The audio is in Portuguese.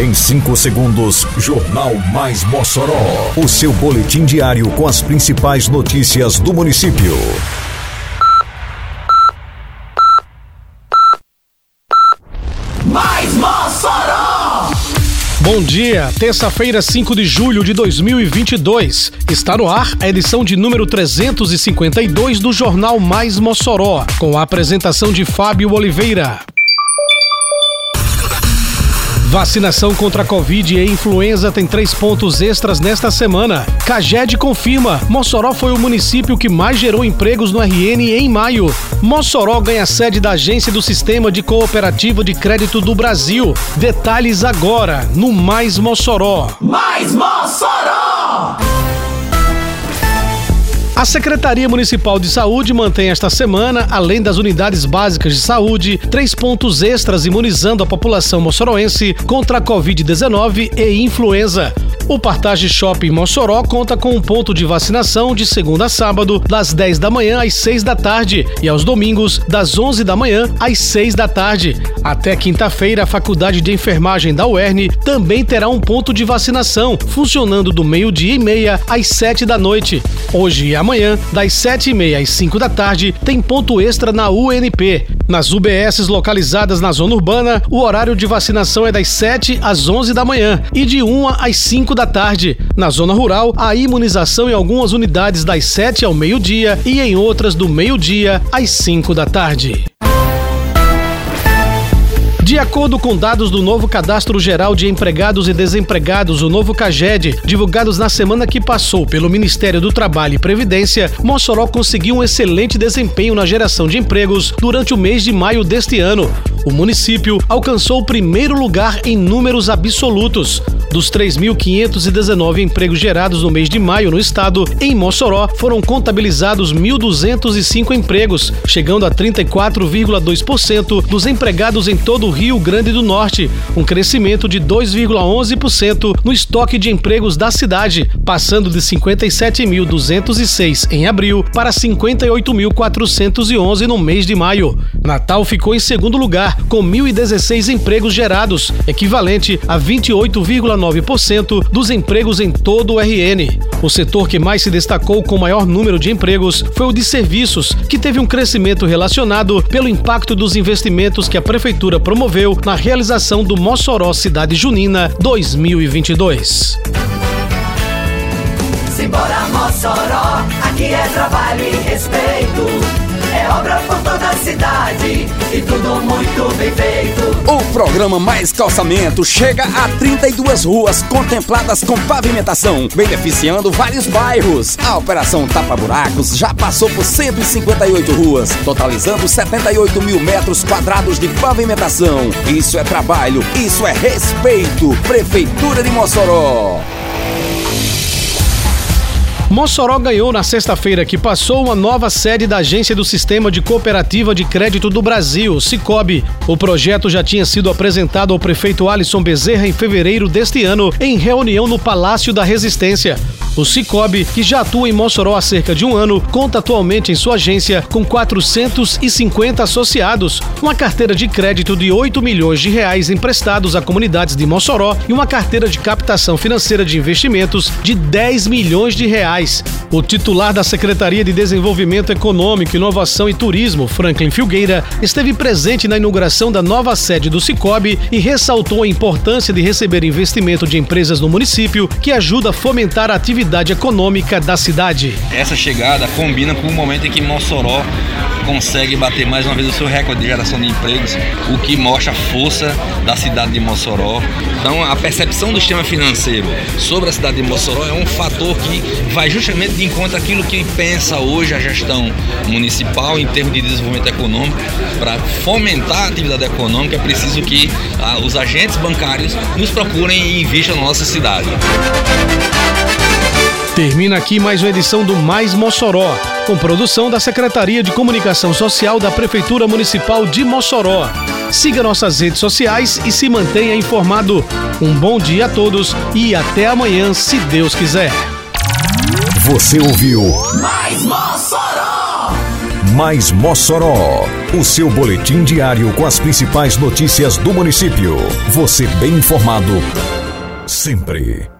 Em 5 segundos, Jornal Mais Mossoró. O seu boletim diário com as principais notícias do município. Mais Mossoró! Bom dia, terça-feira, 5 de julho de 2022. Está no ar a edição de número 352 do Jornal Mais Mossoró, com a apresentação de Fábio Oliveira. Vacinação contra a Covid e influenza tem três pontos extras nesta semana. Caged confirma: Mossoró foi o município que mais gerou empregos no RN em maio. Mossoró ganha sede da Agência do Sistema de Cooperativa de Crédito do Brasil. Detalhes agora no Mais Mossoró. Mais Mossoró! A Secretaria Municipal de Saúde mantém esta semana, além das unidades básicas de saúde, três pontos extras imunizando a população moçoroense contra a Covid-19 e influenza. O Partage Shopping Mossoró conta com um ponto de vacinação de segunda a sábado, das 10 da manhã às 6 da tarde e aos domingos, das 11 da manhã às 6 da tarde. Até quinta-feira, a Faculdade de Enfermagem da UERN também terá um ponto de vacinação, funcionando do meio-dia e meia às 7 da noite. Hoje e amanhã, das 7h30 às 5 da tarde, tem ponto extra na UNP. Nas UBSs localizadas na zona urbana, o horário de vacinação é das 7 às 11 da manhã e de 1 às 5 da tarde. Na zona rural, a imunização em algumas unidades das 7 ao meio-dia e em outras do meio-dia às 5 da tarde. De acordo com dados do novo Cadastro Geral de Empregados e Desempregados, o novo CAGED, divulgados na semana que passou pelo Ministério do Trabalho e Previdência, Mossoró conseguiu um excelente desempenho na geração de empregos durante o mês de maio deste ano. O município alcançou o primeiro lugar em números absolutos. Dos 3.519 empregos gerados no mês de maio no estado, em Mossoró foram contabilizados 1.205 empregos, chegando a 34,2% dos empregados em todo o Rio Grande do Norte, um crescimento de 2,11% no estoque de empregos da cidade, passando de 57.206 em abril para 58.411 no mês de maio. Natal ficou em segundo lugar, com 1.016 empregos gerados, equivalente a 28,9% dos empregos em todo o RN. O setor que mais se destacou com maior número de empregos foi o de serviços, que teve um crescimento relacionado pelo impacto dos investimentos que a prefeitura promoveu na realização do Mossoró Cidade Junina 2022. Simbora Mossoró, aqui é trabalho e respeito. É obra por toda a cidade e tudo muito bem feito. O programa Mais Calçamento chega a 32 ruas contempladas com pavimentação, beneficiando vários bairros. A Operação Tapa Buracos já passou por 158 ruas, totalizando 78 mil metros quadrados de pavimentação. Isso é trabalho, isso é respeito. Prefeitura de Mossoró. Mossoró ganhou na sexta-feira que passou uma nova sede da Agência do Sistema de Cooperativa de Crédito do Brasil, Cicobi. O projeto já tinha sido apresentado ao prefeito Alisson Bezerra em fevereiro deste ano, em reunião no Palácio da Resistência. O Cicobi, que já atua em Mossoró há cerca de um ano, conta atualmente em sua agência com 450 associados, uma carteira de crédito de 8 milhões de reais emprestados a comunidades de Mossoró e uma carteira de captação financeira de investimentos de 10 milhões de reais. nice. O titular da Secretaria de Desenvolvimento Econômico, Inovação e Turismo, Franklin Filgueira, esteve presente na inauguração da nova sede do Cicobi e ressaltou a importância de receber investimento de empresas no município que ajuda a fomentar a atividade econômica da cidade. Essa chegada combina com o momento em que Mossoró consegue bater mais uma vez o seu recorde de geração de empregos, o que mostra a força da cidade de Mossoró. Então, a percepção do sistema financeiro sobre a cidade de Mossoró é um fator que vai justamente de encontro àquilo que pensa hoje a gestão municipal em termos de desenvolvimento econômico. Para fomentar a atividade econômica, é preciso que ah, os agentes bancários nos procurem e investam na nossa cidade. Termina aqui mais uma edição do Mais Mossoró, com produção da Secretaria de Comunicação Social da Prefeitura Municipal de Mossoró. Siga nossas redes sociais e se mantenha informado. Um bom dia a todos e até amanhã, se Deus quiser. Você ouviu Mais Mossoró! Mais Mossoró, o seu boletim diário com as principais notícias do município. Você bem informado sempre.